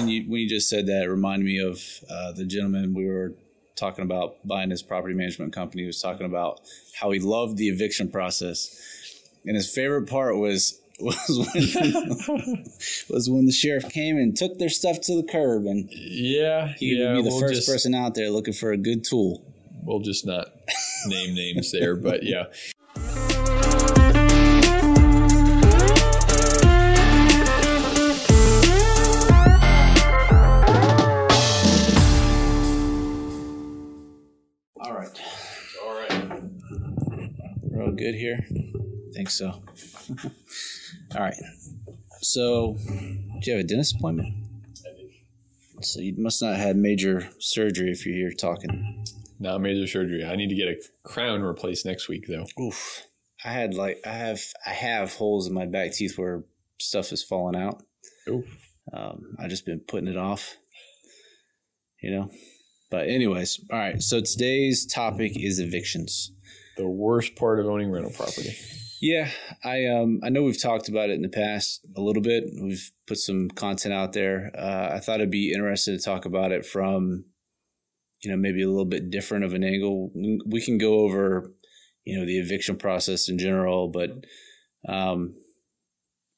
when you when you just said that, it reminded me of uh, the gentleman we were talking about buying his property management company. He was talking about how he loved the eviction process, and his favorite part was was when was when the sheriff came and took their stuff to the curb, and Yeah, he yeah. would be the we'll first just, person out there looking for a good tool. We'll just not name names there, but yeah. Good here. I think so. all right. So, do you have a dentist appointment? So you must not have had major surgery if you're here talking. Not major surgery. I need to get a crown replaced next week, though. Oof. I had like I have I have holes in my back teeth where stuff is falling out. Oof. Um, I just been putting it off. You know. But anyways, all right. So today's topic is evictions. The worst part of owning rental property. Yeah, I um I know we've talked about it in the past a little bit. We've put some content out there. Uh, I thought it'd be interesting to talk about it from, you know, maybe a little bit different of an angle. We can go over, you know, the eviction process in general, but um,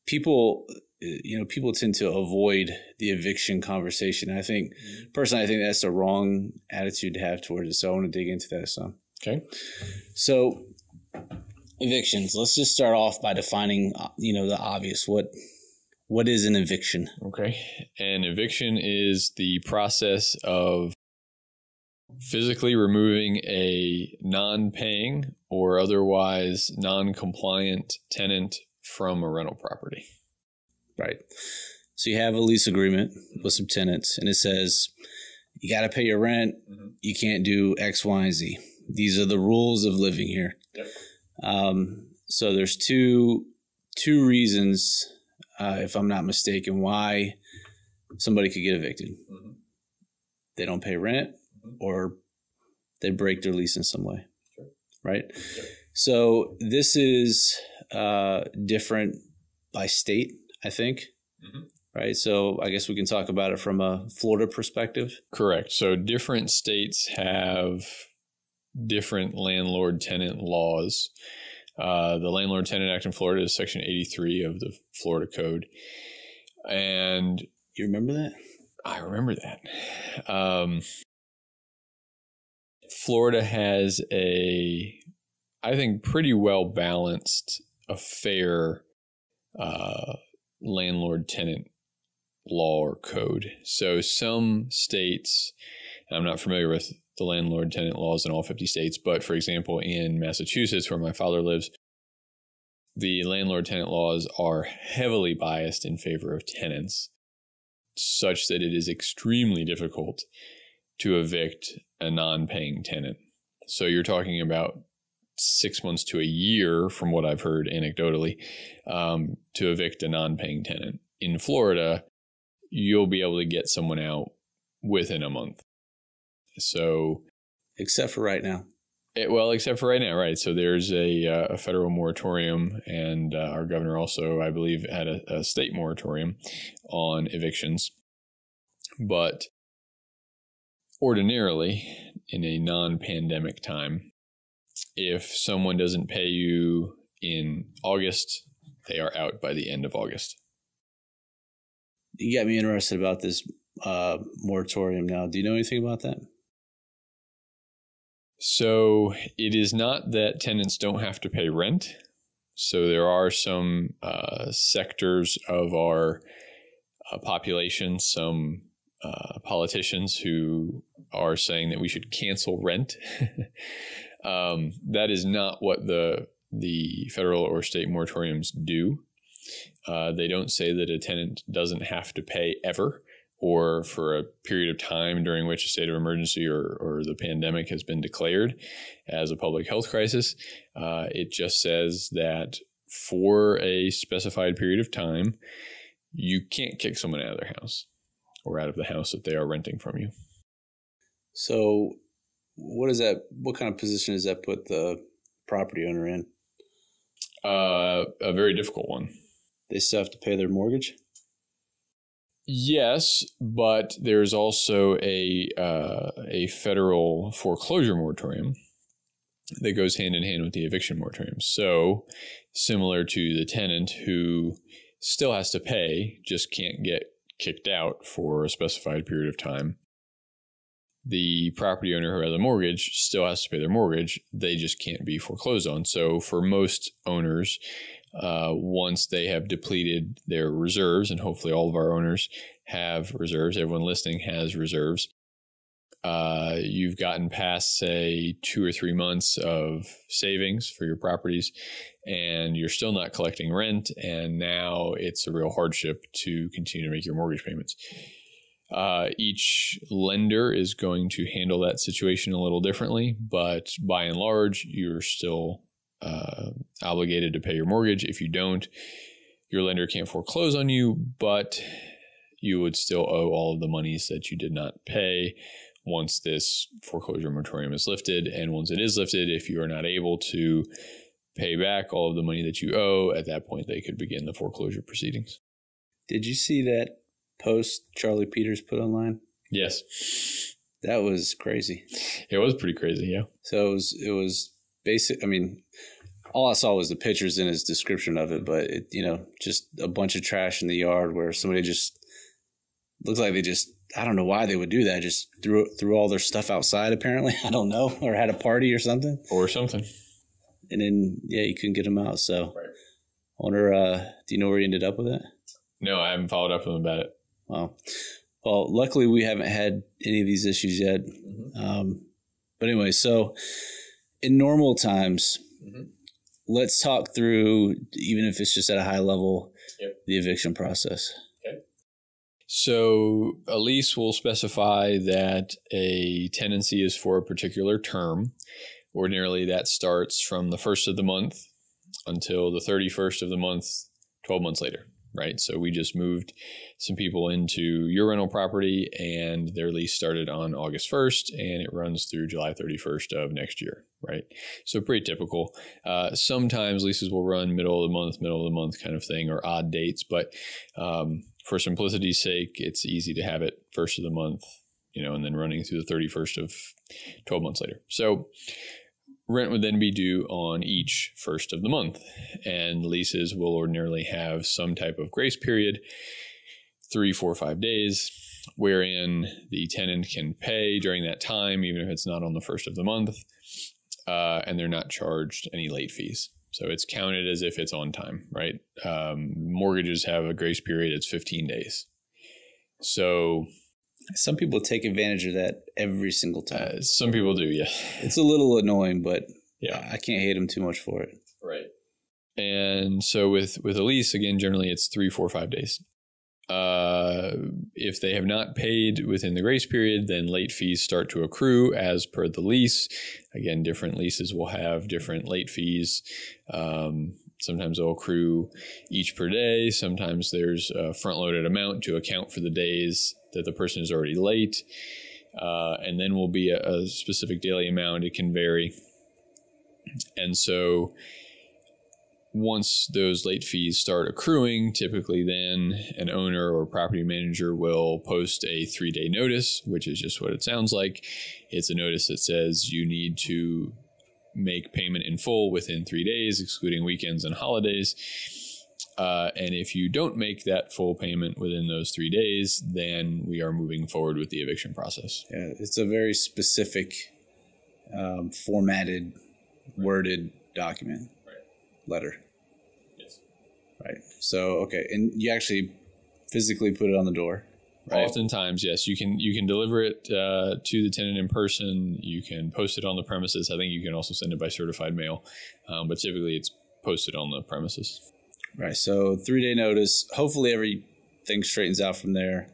people, you know, people tend to avoid the eviction conversation. I think personally, I think that's a wrong attitude to have towards it. So I want to dig into that some. Okay. So evictions. Let's just start off by defining, uh, you know, the obvious. What what is an eviction? Okay. An eviction is the process of physically removing a non paying or otherwise non compliant tenant from a rental property. Right. So you have a lease agreement with some tenants, and it says you got to pay your rent. Mhm. You can't do X, Y, and Z. These are the rules of living here. Yep. Um, so there's two two reasons, uh, if I'm not mistaken, why somebody could get evicted. Mhm. They don't pay rent, Mhm. or they break their lease in some way. Sure. Right. So this is uh, different by state, I think. Mhm. Right. So I guess we can talk about it from a Florida perspective. Correct. So different states have different landlord tenant laws. Uh, the Landlord Tenant Act in Florida is Section 83 of the Florida Code. And You remember that? I remember that. Um, Florida has a, I think, pretty well balanced, a fair uh, landlord tenant law or code. So some states, I'm not familiar with the landlord tenant laws in all 50 states, but for example, in Massachusetts, where my father lives, the landlord tenant laws are heavily biased in favor of tenants such that it is extremely difficult to evict a non paying tenant. So you're talking about six months to a year, from what I've heard anecdotally, um, to evict a non paying tenant. In Florida, you'll be able to get someone out within a month. So, Except for right now. it, well, except for right now, right? So there's a, uh, a federal moratorium, and uh, our governor also, I believe, had a, a state moratorium on evictions. But ordinarily, in a non pandemic time, if someone doesn't pay you in August, they are out by the end of August. You got me interested about this uh, moratorium now. Do you know anything about that? So it is not that tenants don't have to pay rent. So there are some uh, sectors of our uh, population, some uh, politicians who are saying that we should cancel rent. um, that is not what the the federal or state moratoriums do. Uh, they don't say that a tenant doesn't have to pay ever or for a period of time during which a state of emergency or, or the pandemic has been declared as a public health crisis. Uh, it just says that for a specified period of time, you can't kick someone out of their house or out of the house that they are renting from you. So, what is that? What kind of position does that put the property owner in? Uh, a very difficult one. They still have to pay their mortgage. Yes, but there's also a uh, a federal foreclosure moratorium that goes hand in hand with the eviction moratorium. So, similar to the tenant who still has to pay, just can't get kicked out for a specified period of time. The property owner who has a mortgage still has to pay their mortgage. They just can't be foreclosed on. So, for most owners, uh, once they have depleted their reserves, and hopefully all of our owners have reserves, everyone listening has reserves. Uh, you've gotten past, say, two or three months of savings for your properties, and you're still not collecting rent, and now it's a real hardship to continue to make your mortgage payments. Uh, each lender is going to handle that situation a little differently, but by and large, you're still uh, obligated to pay your mortgage. If you don't, your lender can't foreclose on you, but you would still owe all of the monies that you did not pay once this foreclosure moratorium is lifted. And once it is lifted, if you are not able to pay back all of the money that you owe, at that point they could begin the foreclosure proceedings. Did you see that post Charlie Peters put online? Yes. That was crazy. It was pretty crazy, yeah. So it was it was basic I mean all I saw was the pictures in his description of it, but it, you know, just a bunch of trash in the yard where somebody just looks like they just I don't know why they would do that. Just threw threw all their stuff outside. Apparently, I don't know, or had a party or something, or something. And then yeah, you couldn't get them out. So, right. I wonder. Uh, do you know where he ended up with it? No, I haven't followed up with him about it. Well, well, luckily we haven't had any of these issues yet. Mm-hmm. Um, but anyway, so in normal times, mm-hmm. Let's talk through, even if it's just at a high level, yep. the eviction process. Okay. So a lease will specify that a tenancy is for a particular term. Ordinarily, that starts from the first of the month until the 31st of the month, 12 months later, right? So we just moved some people into your rental property and their lease started on August 1st and it runs through July 31st of next year, right? So pretty typical. Uh, sometimes leases will run middle of the month, middle of the month kind of thing or odd dates, but um, for simplicity's sake, it's easy to have it first of the month, you know, and then running through the 31st of 12 months later. So rent would then be due on each first of the month, and leases will ordinarily have some type of grace period, three, four, five days, wherein the tenant can pay during that time, even if it's not on the first of the month, uh, and they're not charged any late fees. So it's counted as if it's on time, right? Um, mortgages have a grace period, it's 15 days. So some people take advantage of that every single time. Uh, some people do, yeah. It's a little annoying, but yeah, I can't hate them too much for it. Right. And so with with a lease, again, generally it's three, four, five days. Uh, if they have not paid within the grace period, then late fees start to accrue as per the lease. Again, different leases will have different late fees. Um, sometimes they'll accrue each per day. Sometimes there's a front loaded amount to account for the days that the person is already late. Uh, and then will be a, a specific daily amount. It can vary. And so once those late fees start accruing, typically then an owner or property manager will post a three day notice, which is just what it sounds like. It's a notice that says you need to make payment in full within three days, excluding weekends and holidays. Uh, and if you don't make that full payment within those three days, then we are moving forward with the eviction process. Yeah, it's a very specific, um, formatted, worded document letter. Yes. Right. So okay, and you actually physically put it on the door. Right? Oftentimes, yes, you can you can deliver it uh, to the tenant in person. You can post it on the premises. I think you can also send it by certified mail, um, but typically it's posted on the premises. Right. So three day notice. Hopefully everything straightens out from there.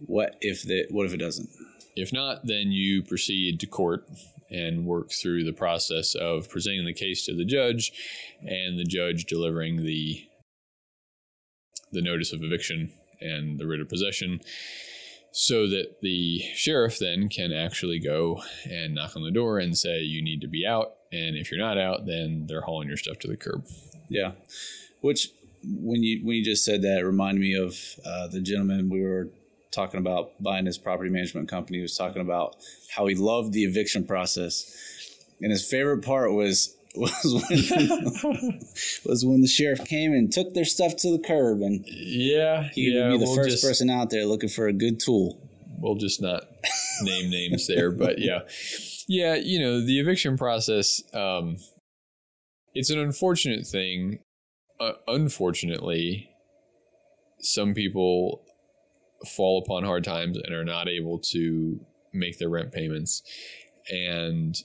What if the what if it doesn't? If not, then you proceed to court and work through the process of presenting the case to the judge and the judge delivering the the notice of eviction and the writ of possession so that the sheriff then can actually go and knock on the door and say you need to be out and if you're not out then they're hauling your stuff to the curb yeah which when you when you just said that, it reminded me of uh, the gentleman we were talking about buying his property management company. He was talking about how he loved the eviction process, and his favorite part was was when was when the sheriff came and took their stuff to the curb, and yeah, he yeah, would be the we'll first just- person out there looking for a good tool. we'll just not name names there, but yeah, yeah, you know, the eviction process. Um, it's an unfortunate thing. Uh, unfortunately, some people fall upon hard times and are not able to make their rent payments, and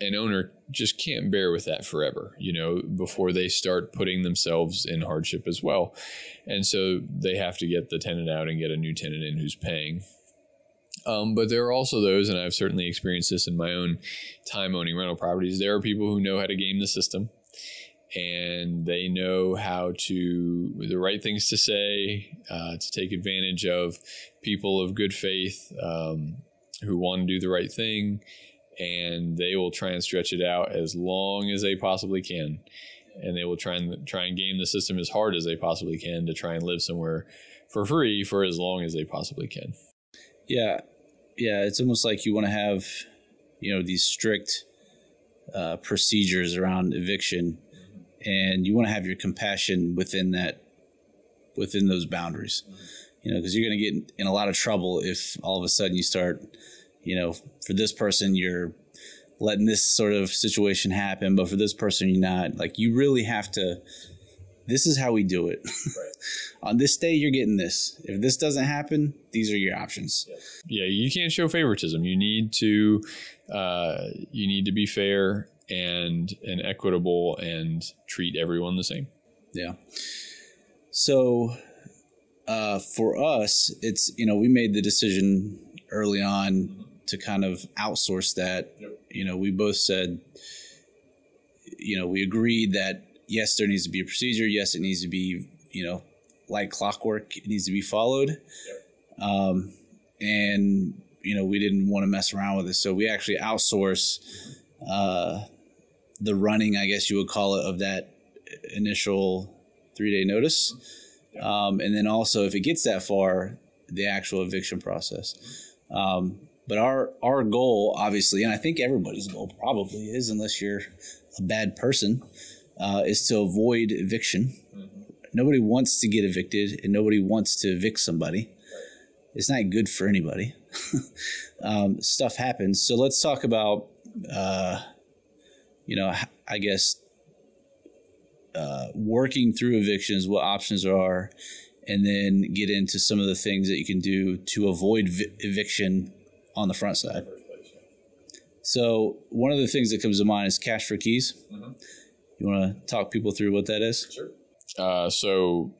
an owner just can't bear with that forever. You know, before they start putting themselves in hardship as well, and so they have to get the tenant out and get a new tenant in who's paying. Um, but there are also those, and I've certainly experienced this in my own time owning rental properties. There are people who know how to game the system and they know how to, the right things to say, uh, to take advantage of people of good faith um, who want to do the right thing. And they will try and stretch it out as long as they possibly can. And they will try and try and game the system as hard as they possibly can to try and live somewhere for free for as long as they possibly can. Yeah, yeah. It's almost like you want to have, you know, these strict uh, procedures around eviction, and you want to have your compassion within that, within those boundaries. You know, because you're going to get in a lot of trouble if all of a sudden you start, you know, for this person you're letting this sort of situation happen, but for this person you're not. Like you really have to. This is how we do it. On this day, you're getting this. If this doesn't happen, these are your options. yeah, you can't show favoritism. You need to uh, you need to be fair and and equitable and treat everyone the same. Yeah. So uh, for us, it's you know we made the decision early on to kind of outsource that. You know, we both said, you know, we agreed that yes, there needs to be a procedure. Yes, it needs to be you know like clockwork. It needs to be followed. Um, and you know we didn't want to mess around with it, so we actually outsource uh, the running, I guess you would call it, of that initial three day notice. Um, and then also, if it gets that far, the actual eviction process. Um, but our our goal, obviously, and I think everybody's goal probably is, unless you're a bad person, uh, is to avoid eviction. Nobody wants to get evicted, and nobody wants to evict somebody. It's not good for anybody. um, stuff happens. So let's talk about, uh, you know, I guess uh, working through evictions, what options there are, and then get into some of the things that you can do to avoid vi- eviction on the front side. So one of the things that comes to mind is cash for keys. You want to talk people through what that is? Sure. Uh, so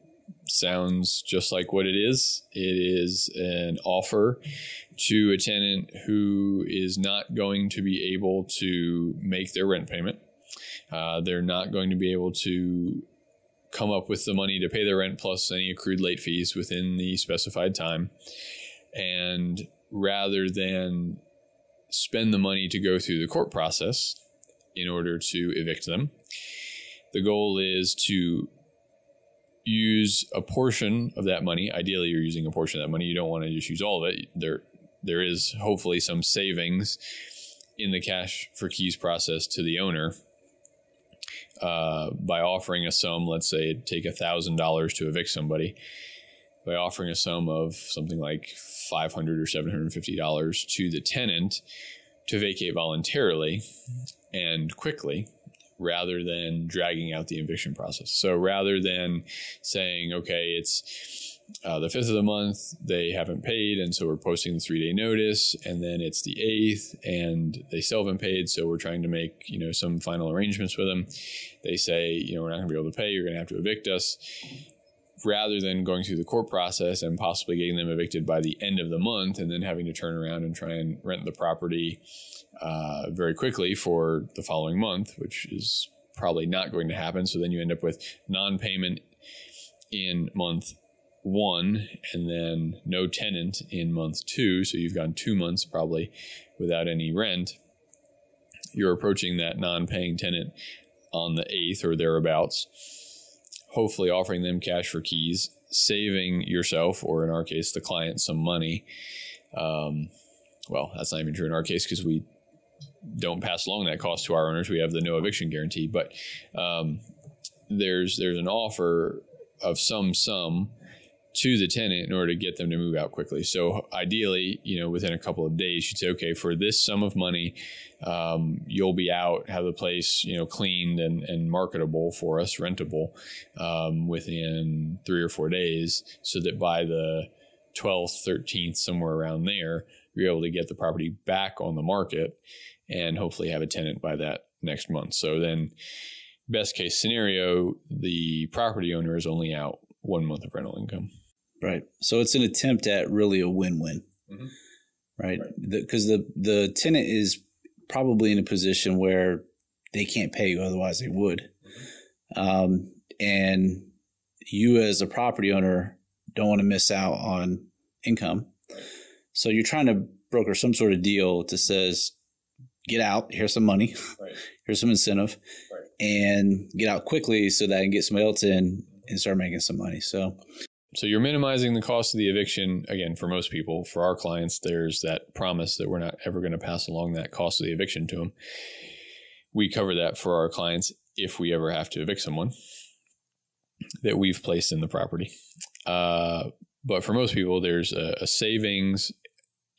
sounds just like what it is. It is an offer to a tenant who is not going to be able to make their rent payment. Uh, they're not going to be able to come up with the money to pay their rent plus any accrued late fees within the specified time. And rather than spend the money to go through the court process in order to evict them, the goal is to use a portion of that money. Ideally, you're using a portion of that money. You don't want to just use all of it. There, there is hopefully some savings in the cash for keys process to the owner uh, by offering a sum. Let's say take a thousand dollars to evict somebody. By offering a sum of something like five hundred or seven hundred and fifty dollars to the tenant to vacate voluntarily and quickly, rather than dragging out the eviction process. So rather than saying, okay, it's uh, the fifth of the month, they haven't paid, and so we're posting the three day notice, and then it's the eighth, and they still haven't paid, so we're trying to make you know some final arrangements with them. They say, you know, we're not going to be able to pay, you're going to have to evict us. Rather than going through the court process and possibly getting them evicted by the end of the month, and then having to turn around and try and rent the property uh, very quickly for the following month, which is probably not going to happen. So then you end up with non payment in month one and then no tenant in month two. So you've gone two months probably without any rent. You're approaching that non paying tenant on the eighth or thereabouts. hopefully offering them cash for keys, saving yourself, or in our case, the client, some money. Um, well, that's not even true in our case because we don't pass along that cost to our owners. We have the no eviction guarantee, but um, there's there's an offer of some sum to the tenant in order to get them to move out quickly. So ideally, you know, within a couple of days, you'd say, okay, for this sum of money, um, you'll be out, have the place, you know, cleaned and, and marketable for us, rentable, um, within three or four days, so that by the 12th, 13th, somewhere around there, you're able to get the property back on the market and hopefully have a tenant by that next month. So then, best case scenario, the property owner is only out one month of rental income. Right. So it's an attempt at really a win-win, mm-hmm. right? Because right. the, the, the tenant is probably in a position where they can't pay you, otherwise they would. Mm-hmm. Um, and you as a property owner don't want to miss out on income. So you're trying to broker some sort of deal that says, get out, here's some money, right. here's some incentive, and get out quickly so that I can get somebody else in and start making some money. So so you're minimizing the cost of the eviction again for most people for our clients there's that promise that we're not ever going to pass along that cost of the eviction to them we cover that for our clients if we ever have to evict someone that we've placed in the property uh, but for most people there's a, a savings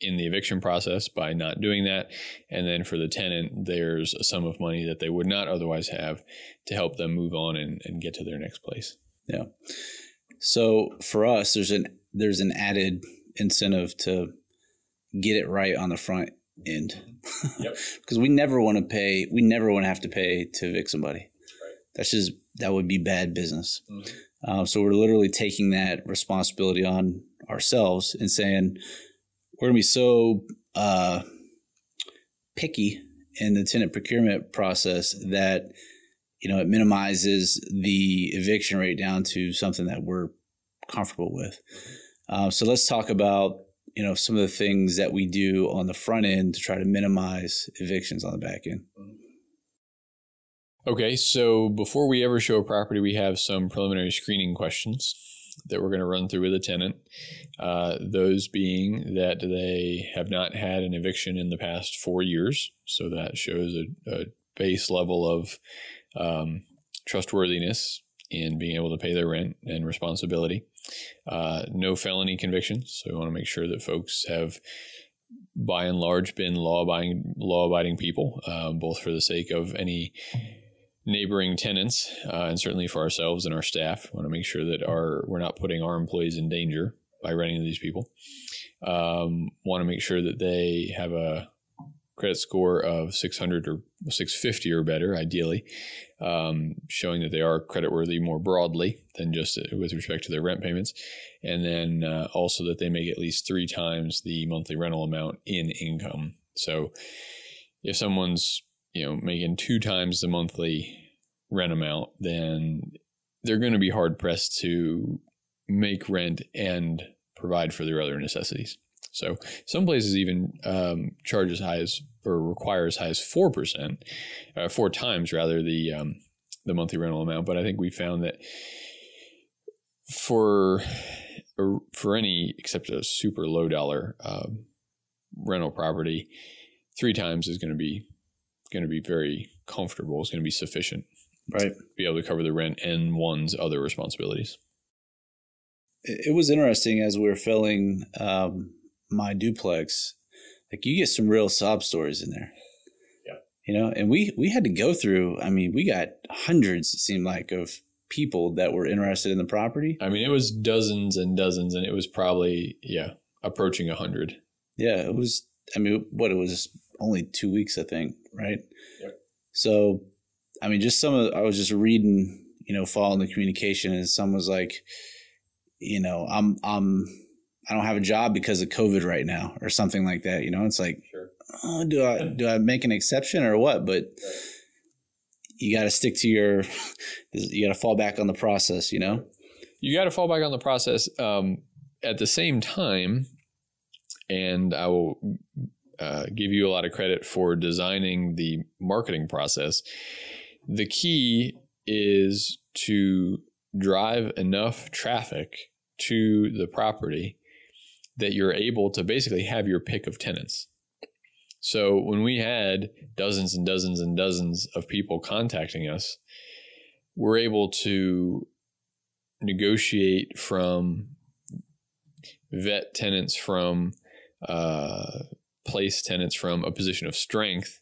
in the eviction process by not doing that. And then for the tenant, there's a sum of money that they would not otherwise have to help them move on and, and get to their next place. Yeah. So for us, there's an there's an added incentive to get it right on the front end. Yep. Because we never want to pay. We never want to have to pay to evict somebody. Right. That's just that would be bad business. Mm-hmm. Uh, so we're literally taking that responsibility on ourselves and saying we're gonna be so uh, picky in the tenant procurement process that you know, it minimizes the eviction rate down to something that we're comfortable with. Uh, so let's talk about you know some of the things that we do on the front end to try to minimize evictions on the back end. Okay, so before we ever show a property, we have some preliminary screening questions that we're going to run through with a tenant. Uh, those being that they have not had an eviction in the past four years, so that shows a, a base level of um, trustworthiness in being able to pay their rent and responsibility. Uh, no felony convictions, so we want to make sure that folks have, by and large, been law-abiding law-abiding people, uh, both for the sake of any neighboring tenants uh, and certainly for ourselves and our staff. We want to make sure that our we're not putting our employees in danger by renting to these people. Um, want to make sure that they have a credit score of 600 or 650 or better, ideally, um, showing that they are creditworthy more broadly than just uh, with respect to their rent payments. And then uh, also that they make at least three times the monthly rental amount in income. So if someone's you know making two times the monthly rent amount, then they're going to be hard pressed to make rent and provide for their other necessities. So some places even um, charge as high as or require as high as four percent, uh, four times rather the um, the monthly rental amount. But I think we found that for for any except a super low dollar uh, rental property, three times is going to be going to be very comfortable. It's going to be sufficient, right? be able to cover the rent and one's other responsibilities. It was interesting as we were filling um, my duplex, like you get some real sob stories in there. Yeah. You know, and we we had to go through. I mean, we got hundreds. It seemed like of people that were interested in the property. I mean, it was dozens and dozens, and it was probably yeah approaching a hundred. Yeah, it was. I mean, what it was only two weeks, I think, right? Yep. So, I mean, just some of I was just reading, you know, following the communication, and some was like, you know, I'm I'm I don't have a job because of COVID right now or something like that. You know, it's like, sure. oh, do I do I make an exception or what? But right. you got to stick to your. You got to fall back on the process. You know, you got to fall back on the process. Um, at the same time, and I will uh, give you a lot of credit for designing the marketing process. The key is to drive enough traffic to the property that you're able to basically have your pick of tenants. So when we had dozens and dozens and dozens of people contacting us, we're able to negotiate from vet tenants from uh, place tenants from a position of strength,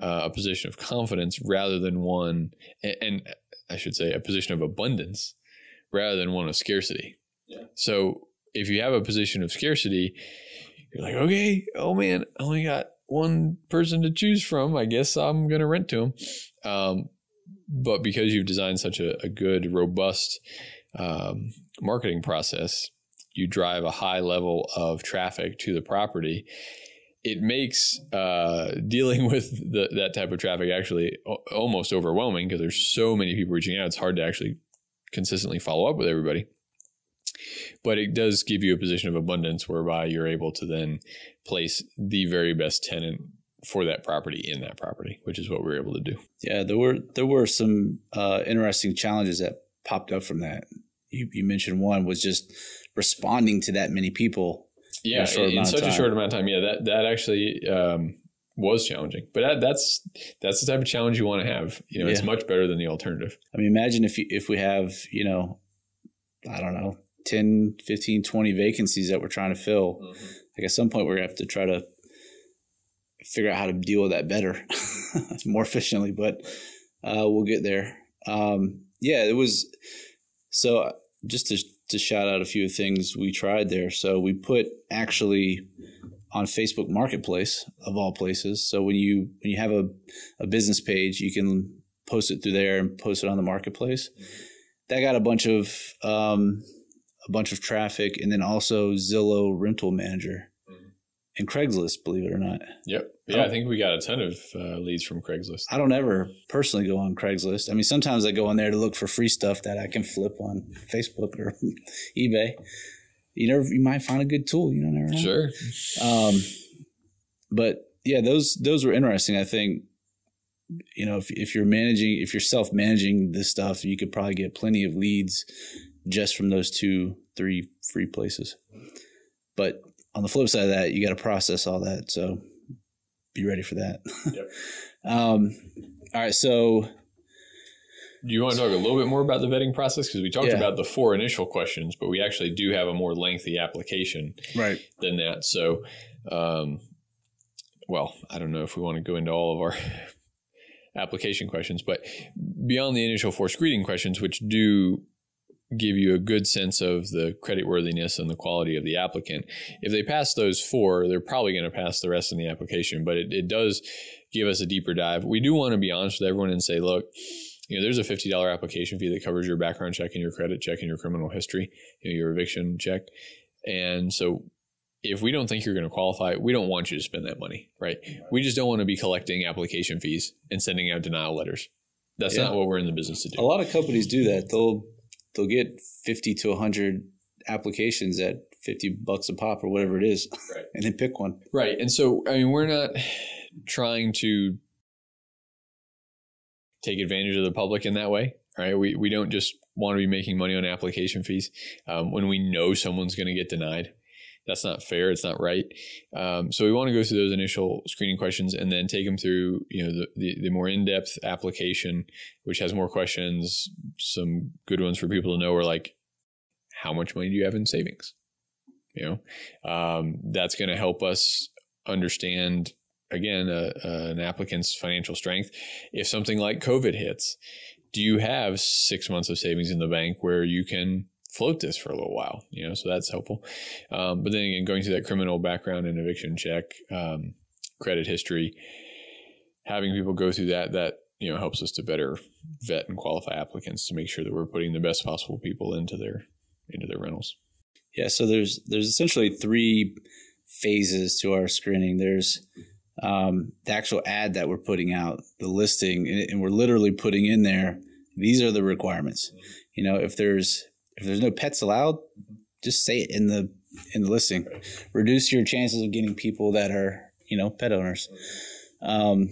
uh, a position of confidence, rather than one, and, and, I should say, a position of abundance rather than one of scarcity. Yeah. So if you have a position of scarcity, you're like, okay, oh man, I only got one person to choose from. I guess I'm going to rent to them. Um, but because you've designed such a, a good, robust um, marketing process, you drive a high level of traffic to the property. It makes uh, dealing with the, that type of traffic actually o- almost overwhelming because there's so many people reaching out. It's hard to actually consistently follow up with everybody. But it does give you a position of abundance whereby you're able to then place the very best tenant for that property in that property, which is what we are able to do. Yeah, there were there were some uh, interesting challenges that popped up from that. You, you mentioned one was just responding to that many people. Yeah, in, in such a short amount of time. Yeah, that that actually um, was challenging, but that, that's that's the type of challenge you want to have. You know, yeah. it's much better than the alternative. I mean, imagine if you, if we have you know, I don't know, 10, 15, 20 vacancies that we're trying to fill. Mm-hmm. Like at some point, we're gonna have to try to figure out how to deal with that better, more efficiently. But uh, we'll get there. Um, yeah, it was so just to to shout out a few things we tried there. So we put actually on Facebook Marketplace of all places. So when you when you have a, a business page, you can post it through there and post it on the marketplace. That got a bunch of um, a bunch of traffic, and then also Zillow Rental Manager mm-hmm. and Craigslist. Believe it or not. Yep. Yeah, I, I think we got a ton of uh, leads from Craigslist. I don't ever personally go on Craigslist. I mean, sometimes I go on there to look for free stuff that I can flip on Facebook or eBay. You never, you might find a good tool. You know, never know. Sure. Um, but yeah, those those were interesting. I think you know if if you're managing if you're self managing this stuff, you could probably get plenty of leads just from those two, three free places. But on the flip side of that, you got to process all that. So be ready for that. Yep. um, all right. So, do you want to talk a little bit more about the vetting process? Because we talked yeah. about the four initial questions, but we actually do have a more lengthy application right. than that. So, um, well, I don't know if we want to go into all of our application questions, but beyond the initial four screening questions, which do give you a good sense of the creditworthiness and the quality of the applicant. If they pass those four, they're probably going to pass the rest in the application, but it, it does give us a deeper dive. We do want to be honest with everyone and say, look, you know, there's a $50 application fee that covers your background check and your credit check and your criminal history, you know, your eviction check. And so if we don't think you're going to qualify, we don't want you to spend that money, right? We just don't want to be collecting application fees and sending out denial letters. That's yeah. not what we're in the business to do. A lot of companies do that. They'll they'll get 50 to 100 applications at 50 bucks a pop or whatever it is right. and then pick one. Right and so i mean we're not trying to take advantage of the public in that way right? We, we don't just want to be making money on application fees. Um, when we know someone's going to get denied that's not fair. It's not right. Um, so we want to go through those initial screening questions and then take them through, you know, the, the, the more in-depth application, which has more questions, some good ones for people to know are like, how much money do you have in savings? You know, um, that's going to help us understand again uh, uh, an applicant's financial strength. If something like COVID hits, do you have six months of savings in the bank where you can float this for a little while, you know, so that's helpful. Um, but then again, going through that criminal background and eviction check, um, credit history, having people go through that, that, you know, helps us to better vet and qualify applicants to make sure that we're putting the best possible people into their, into their rentals. Yeah. So there's, there's essentially three phases to our screening. There's, um, the actual ad that we're putting out, the listing, and, and we're literally putting in there, these are the requirements. You know, if there's if there's no pets allowed, just say it in the in the listing. Reduce your chances of getting people that are you know pet owners. Um,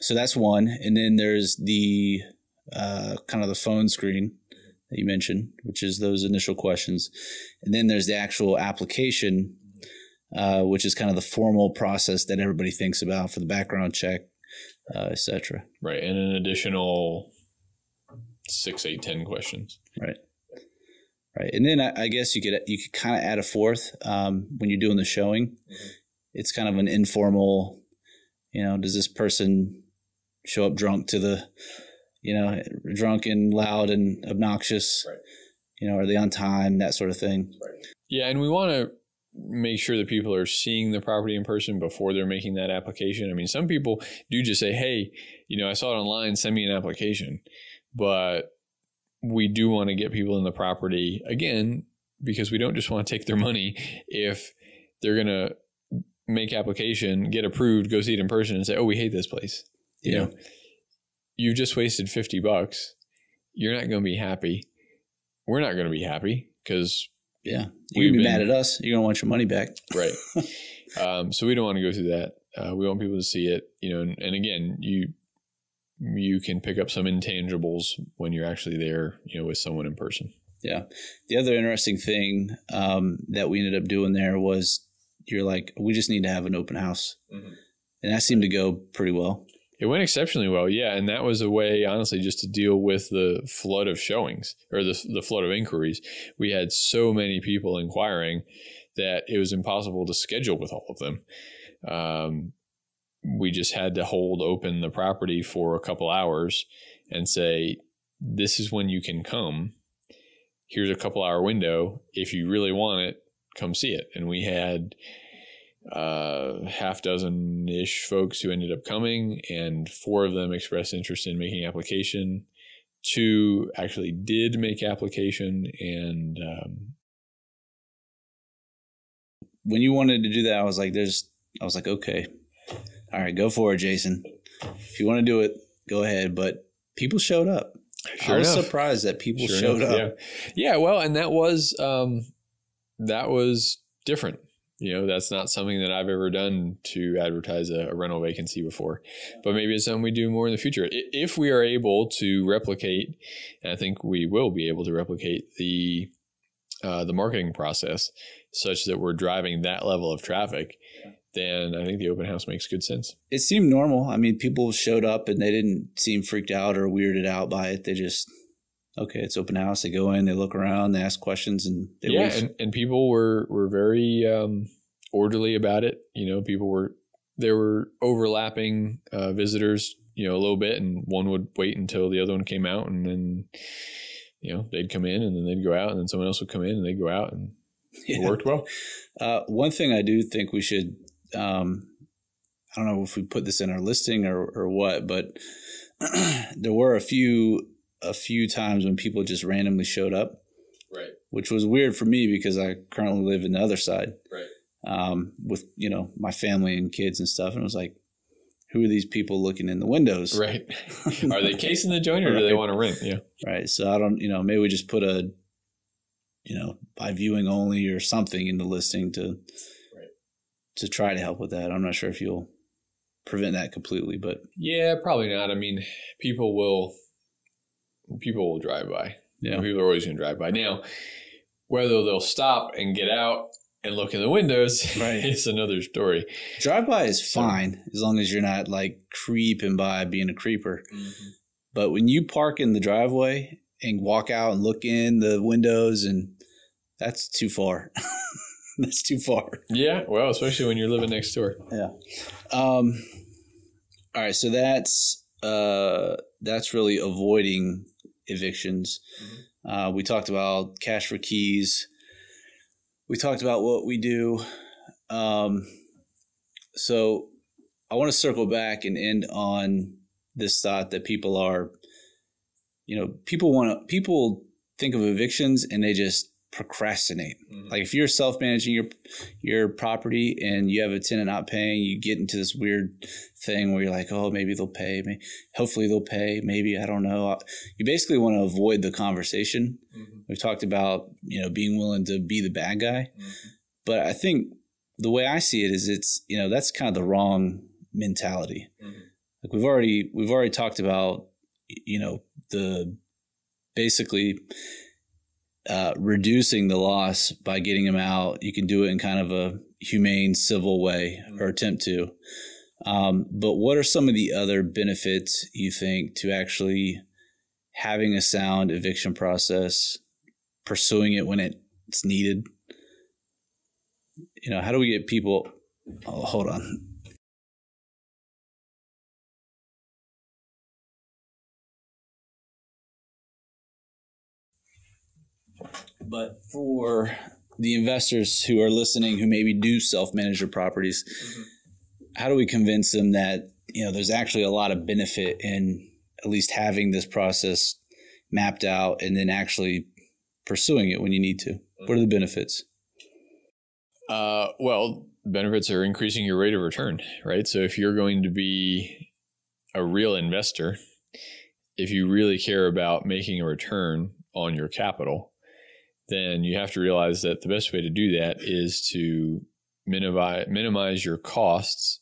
so that's one, and then there's the uh, kind of the phone screen that you mentioned, which is those initial questions, and then there's the actual application, uh, which is kind of the formal process that everybody thinks about for the background check, uh, etc. Right, and an additional six, eight, ten questions. Right. Right, and then I, I guess you could you could kind of add a fourth um, when you're doing the showing. Mm-hmm. It's kind of an informal, you know, does this person show up drunk to the, you know, drunk and loud and obnoxious? Right. You know, are they on time? That sort of thing. Right. Yeah, and we want to make sure that people are seeing the property in person before they're making that application. I mean, some people do just say, "Hey, you know, I saw it online. Send me an application," but we do want to get people in the property again because we don't just want to take their money if they're going to make application, get approved, go see it in person and say, "Oh, we hate this place." You yeah. know, you've just wasted 50 bucks. You're not going to be happy. We're not going to be happy because yeah, you're gonna be been, mad at us. You're gonna want your money back, right? um, so we don't want to go through that. Uh, we want people to see it, you know. And, and, again, you you can pick up some intangibles when you're actually there, you know, with someone in person. Yeah. The other interesting thing um, that we ended up doing there was you're like, we just need to have an open house, mm-hmm. and that seemed to go pretty well. It went exceptionally well, yeah, and that was a way, honestly, just to deal with the flood of showings or the the flood of inquiries. We had so many people inquiring that it was impossible to schedule with all of them. Um, we just had to hold open the property for a couple hours and say, this is when you can come. Here's a couple hour window. If you really want it, come see it. And we had uh, half dozen ish folks who ended up coming, and four of them expressed interest in making application. Two actually did make application, and um, when you wanted to do that, I was like, "There's," I was like, "Okay, all right, go for it, Jason. If you want to do it, go ahead. But people showed up. Sure I was enough. surprised that people sure showed enough, up. Yeah. yeah, well, and that was um, that was different. You know, that's not something that I've ever done to advertise a, a, rental vacancy before, but maybe it's something we do more in the future. If we are able to replicate, and I think we will be able to replicate the uh, the marketing process such that we're driving that level of traffic, then I think the open house makes good sense. It seemed normal. I mean, people showed up and they didn't seem freaked out or weirded out by it. They just, okay, it's open house. They go in, they look around, they ask questions, and they yeah, leave. and, and people were were very um, orderly about it. You know, people were there were overlapping uh, visitors, you know, a little bit, and one would wait until the other one came out, and then you know they'd come in, and then they'd go out, and then someone else would come in, and they'd go out, and yeah. it worked well. Uh, one thing I do think we should um, I don't know if we put this in our listing or, or what, but there were a few a few times when people just randomly showed up, right? Which was weird for me because I currently live in the other side, right? Um, with you know my family and kids and stuff, and it was like, who are these people looking in the windows? Right? are they casing the joint or right. do they want to rent? Yeah, right. So I don't, you know, maybe we just put a, you know, by viewing only or something in the listing to to try to help with that. I'm not sure if you'll prevent that completely, but yeah, probably not. I mean, people will people will drive by. Yeah, people are always going to drive by. Now, whether they'll stop and get out and look in the windows right. is another story. Drive by is fine as long as you're not like creeping by being a creeper. Mm-hmm. But when you park in the driveway and walk out and look in the windows and that's too far. that's too far. Yeah, well, especially when you're living next door. Yeah. Um, all right, so that's uh, that's really avoiding evictions. Mm-hmm. Uh, we talked about cash for keys. We talked about what we do. Um, so I want to circle back and end on this thought that people are, you know, people want to people think of evictions and they just procrastinate. Mm-hmm. Like if you're self managing your your property and you have a tenant not paying, you get into this weird thing where you're like, oh, maybe they'll pay. Maybe, hopefully they'll pay. Maybe I don't know. You basically want to avoid the conversation. Mm-hmm. We've talked about you know being willing to be the bad guy, mm-hmm. but I think the way I see it is it's you know that's kind of the wrong mentality. Mm-hmm. Like we've already we've already talked about you know the basically uh, reducing the loss by getting them out. You can do it in kind of a humane, civil way or attempt to. Um, but what are some of the other benefits you think to actually having a sound eviction process, pursuing it when it's needed? You know, how do we get people? Oh, hold on. But for the investors who are listening who maybe do self-manage their properties, mm-hmm. how do we convince them that you know there's actually a lot of benefit in at least having this process mapped out and then actually pursuing it when you need to? What are the benefits? Uh, well, benefits are increasing your rate of return, right? So if you're going to be a real investor, if you really care about making a return on your capital, then you have to realize that the best way to do that is to minimize minimize your costs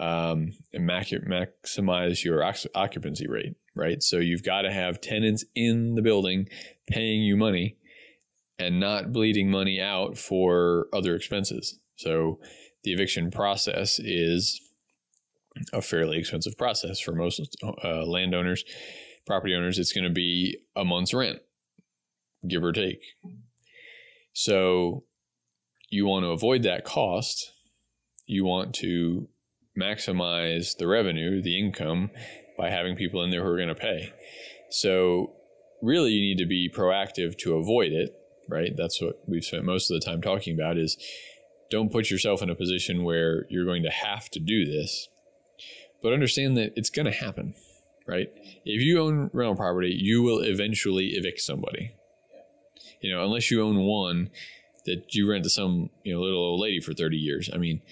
um, and maximize your occupancy rate. Right, so you've got to have tenants in the building paying you money and not bleeding money out for other expenses. So the eviction process is a fairly expensive process for most uh, landowners, property owners. It's going to be a month's rent give or take. So you want to avoid that cost. You want to maximize the revenue, the income, by having people in there who are going to pay. So really you need to be proactive to avoid it, right? That's what we've spent most of the time talking about is don't put yourself in a position where you're going to have to do this. But understand that it's going to happen, right? If you own rental property, you will eventually evict somebody you know, unless you own one that you rent to some, you know, little old lady for 30 years. I mean,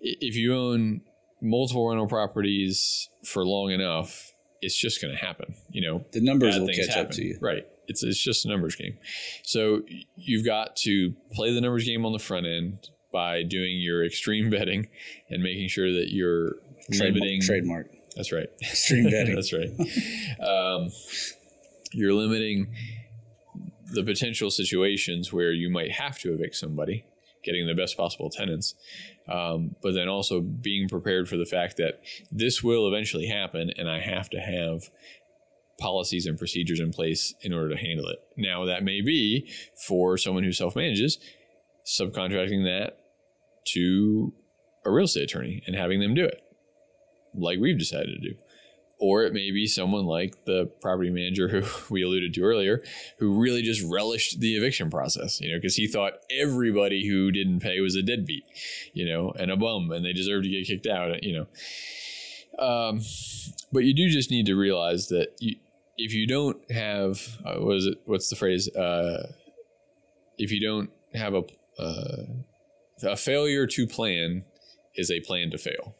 if you own multiple rental properties for long enough, it's just going to happen. You know, the numbers will catch happen. up to you. Right. It's, it's just a numbers game. So you've got to play the numbers game on the front end by doing your extreme betting and making sure that you're Trademark, limiting trademark. That's right. Extreme betting. that's right. Um, you're limiting the potential situations where you might have to evict somebody, getting the best possible tenants, um, but then also being prepared for the fact that this will eventually happen and I have to have policies and procedures in place in order to handle it. Now, that may be for someone who self manages, subcontracting that to a real estate attorney and having them do it, like we've decided to do or it may be someone like the property manager who we alluded to earlier who really just relished the eviction process you know because he thought everybody who didn't pay was a deadbeat you know and a bum and they deserved to get kicked out you know. Um, but you do just need to realize that you, if you don't have uh, what is it what's the phrase uh, if you don't have a uh, a failure to plan is a plan to fail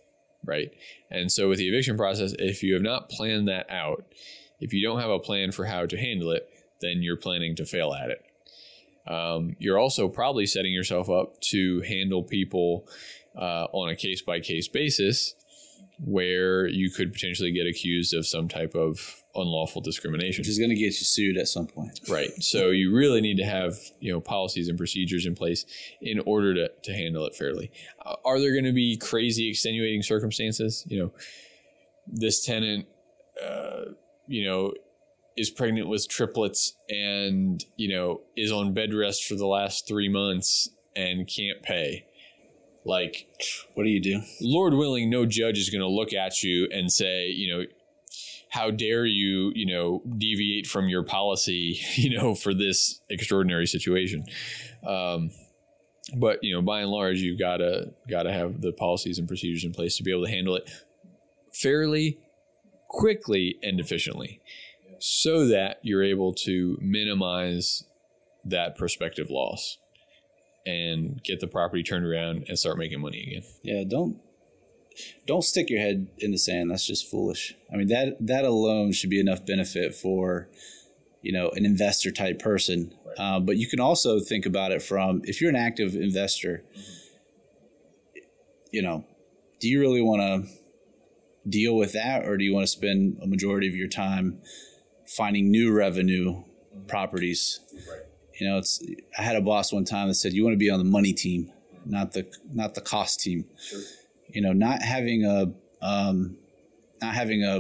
right? And so with the eviction process, if you have not planned that out, if you don't have a plan for how to handle it, then you're planning to fail at it. Um, you're also probably setting yourself up to handle people uh, on a case by case basis where you could potentially get accused of some type of unlawful discrimination. Which is going to get you sued at some point. Right. So you really need to have you know policies and procedures in place in order to, to handle it fairly. Uh, are there going to be crazy extenuating circumstances? You know this tenant uh, you know is pregnant with triplets and you know is on bed rest for the last three months and can't pay. Like, what do you do? Lord willing, no judge is going to look at you and say, you know, how dare you, you know, deviate from your policy, you know, for this extraordinary situation. Um, but you know, by and large, you've got to got to have the policies and procedures in place to be able to handle it fairly, quickly, and efficiently, so that you're able to minimize that prospective loss and get the property turned around and start making money again. Yeah, don't don't stick your head in the sand. That's just foolish. I mean that that alone should be enough benefit for you know an investor type person. Right. Uh, but you can also think about it from if you're an active investor. Mm-hmm. You know, do you really want to deal with that, or do you want to spend a majority of your time finding new revenue properties. You know, it's I had a boss one time that said you want to be on the money team, not the not the cost team. You know, not having a um, not having a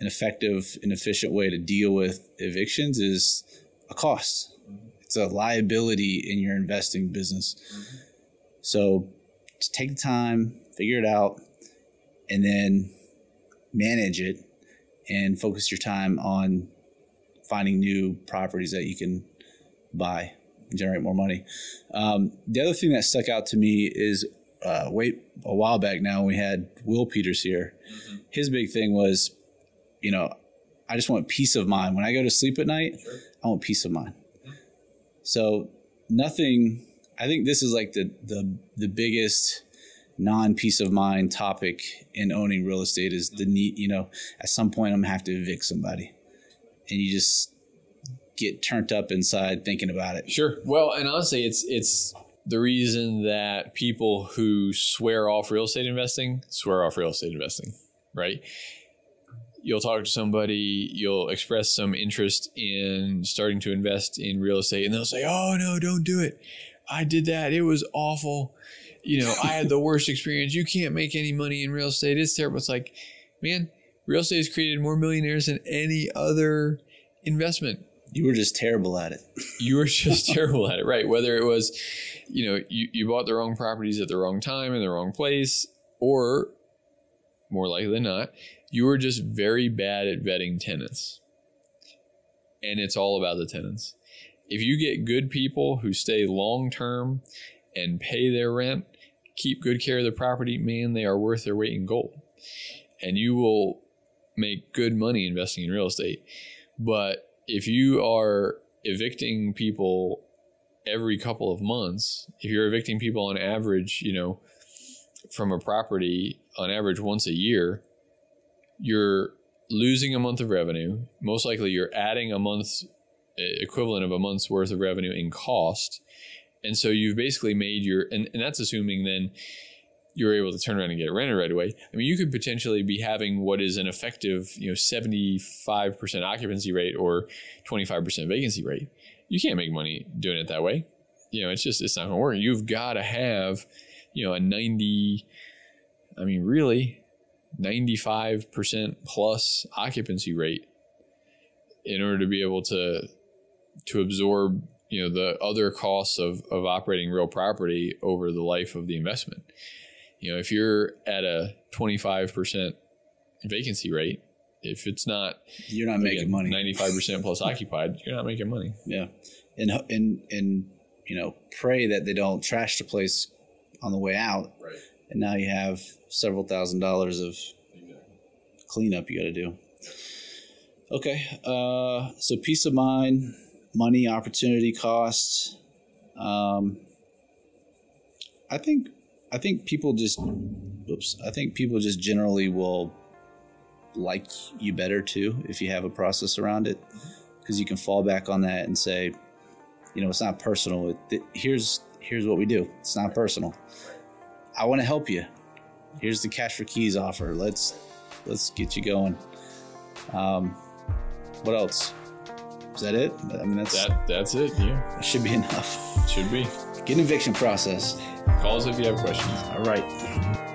an effective and efficient way to deal with evictions is a cost. It's a liability in your investing business. So just take the time, figure it out, and then manage it and focus your time on finding new properties that you can buy and generate more money. Um, the other thing that stuck out to me is uh, wait a while back now we had Will Peters here. Mm-hmm. His big thing was, you know, I just want peace of mind. When I go to sleep at night, sure. I want peace of mind. Mm-hmm. So nothing I think this is like the the the biggest non peace of mind topic in owning real estate is the need. You know, at some point I'm gonna have to evict somebody, and you just get turned up inside thinking about it. Sure. Well, and honestly, it's it's the reason that people who swear off real estate investing swear off real estate investing, right? You'll talk to somebody, you'll express some interest in starting to invest in real estate, and they'll say, "Oh no, don't do it." I did that. It was awful. You know, I had the worst experience. You can't make any money in real estate. It's terrible. It's like, man, real estate has created more millionaires than any other investment. You were just terrible at it. You were just terrible at it, right? Whether it was, you know, you, you bought the wrong properties at the wrong time in the wrong place, or more likely than not, you were just very bad at vetting tenants. And it's all about the tenants if you get good people who stay long term and pay their rent, keep good care of the property, man, they are worth their weight in gold. And you will make good money investing in real estate. But if you are evicting people every couple of months, if you're evicting people on average, you know, from a property on average once a year, you're losing a month of revenue. Most likely you're adding a month's eh, equivalent of a month's worth of revenue in cost. And so you've basically made your, and, and that's assuming then you're able to turn around and get it rented right away. I mean, you could potentially be having what is an effective, you know, 75% occupancy rate or 25% vacancy rate. You can't make money doing it that way. You know, it's just, it's not going to work. You've got to have, you know, a 90, I mean, really 95% plus occupancy rate in order to be able to to absorb you know the other costs of, of operating real property over the life of the investment you know if you're at a 25% vacancy rate if it's not you're not making money. 95% plus occupied you're not making money. Yeah. And and and you know pray that they don't trash the place on the way out. Right. And now you have several thousand dollars of cleanup you got to do. Okay uh so peace of mind money, opportunity cost. Um, I think I think people just oops, I think people just generally will like you better too if you have a process around it because you can fall back on that and say, you know, it's not personal. It, here's here's what we do. It's not personal. I want to help you. Here's the cash for keys offer. Let's let's get you going. Um, what else? Is that it? I mean, that's that. That's it. Yeah, that should be enough. Should be. Get an eviction process. Call us if you have questions. All right.